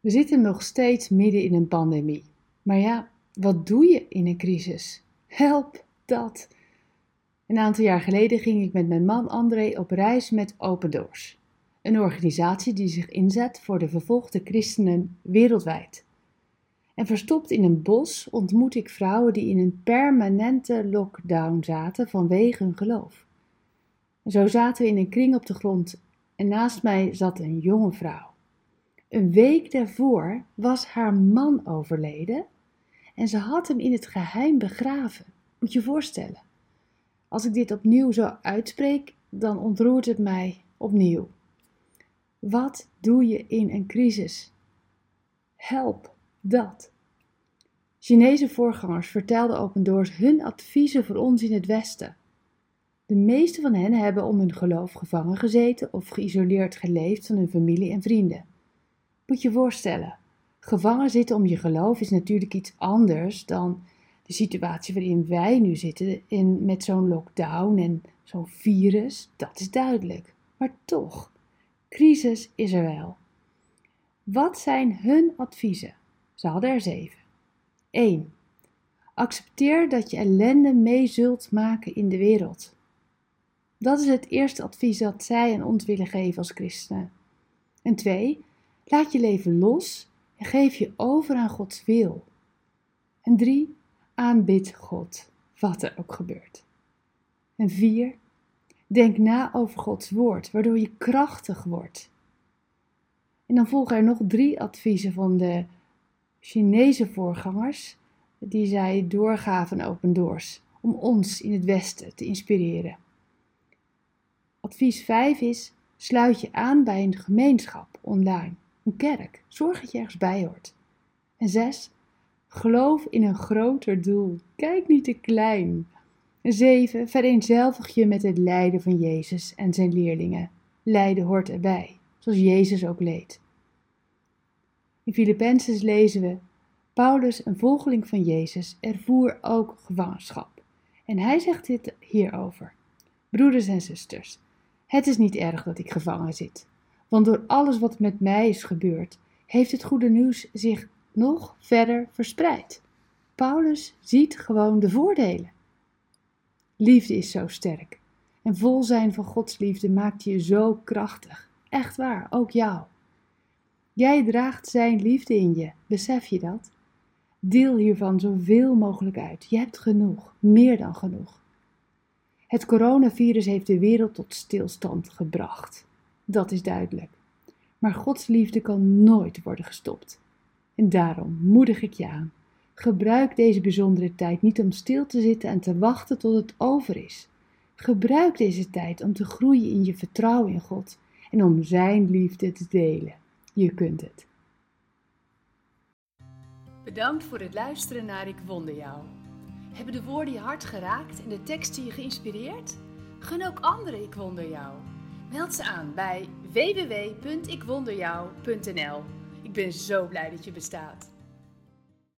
We zitten nog steeds midden in een pandemie. Maar ja, wat doe je in een crisis? Help dat! Een aantal jaar geleden ging ik met mijn man André op reis met Open Doors, een organisatie die zich inzet voor de vervolgde christenen wereldwijd. En verstopt in een bos ontmoet ik vrouwen die in een permanente lockdown zaten vanwege hun geloof. Zo zaten we in een kring op de grond en naast mij zat een jonge vrouw. Een week daarvoor was haar man overleden en ze had hem in het geheim begraven. Moet je je voorstellen. Als ik dit opnieuw zo uitspreek, dan ontroert het mij opnieuw. Wat doe je in een crisis? Help dat. Chinese voorgangers vertelden Open Doors hun adviezen voor ons in het Westen. De meeste van hen hebben om hun geloof gevangen gezeten of geïsoleerd geleefd van hun familie en vrienden. Moet je voorstellen, gevangen zitten om je geloof is natuurlijk iets anders dan de situatie waarin wij nu zitten in, met zo'n lockdown en zo'n virus. Dat is duidelijk. Maar toch, crisis is er wel. Wat zijn hun adviezen? Ze hadden er zeven. 1. Accepteer dat je ellende mee zult maken in de wereld. Dat is het eerste advies dat zij aan ons willen geven als christenen. En 2. Laat je leven los en geef je over aan Gods wil. En 3. Aanbid God, wat er ook gebeurt. En 4. Denk na over Gods woord, waardoor je krachtig wordt. En dan volgen er nog drie adviezen van de Chinese voorgangers die zij doorgaven Open Doors om ons in het Westen te inspireren. Advies 5 is: sluit je aan bij een gemeenschap online, een kerk. Zorg dat je ergens bij hoort. En 6. Geloof in een groter doel. Kijk niet te klein. En 7. Vereenzelvig je met het lijden van Jezus en zijn leerlingen. Lijden hoort erbij, zoals Jezus ook leed. In Filippenzen lezen we: Paulus, een volgeling van Jezus, ervoer ook gevangenschap. En hij zegt dit hierover: Broeders en zusters, het is niet erg dat ik gevangen zit, want door alles wat met mij is gebeurd, heeft het goede nieuws zich nog verder verspreid. Paulus ziet gewoon de voordelen. Liefde is zo sterk. En vol zijn van Gods liefde maakt je zo krachtig. Echt waar, ook jou. Jij draagt Zijn liefde in je, besef je dat? Deel hiervan zoveel mogelijk uit. Je hebt genoeg, meer dan genoeg. Het coronavirus heeft de wereld tot stilstand gebracht. Dat is duidelijk. Maar Gods liefde kan nooit worden gestopt. En daarom moedig ik je aan. Gebruik deze bijzondere tijd niet om stil te zitten en te wachten tot het over is. Gebruik deze tijd om te groeien in je vertrouwen in God en om Zijn liefde te delen. Je kunt het. Bedankt voor het luisteren naar Ik Wonder Jou. Hebben de woorden je hart geraakt en de teksten je geïnspireerd? Gun ook anderen Ik Wonder Jou. Meld ze aan bij www.ikwonderjou.nl. Ik ben zo blij dat je bestaat.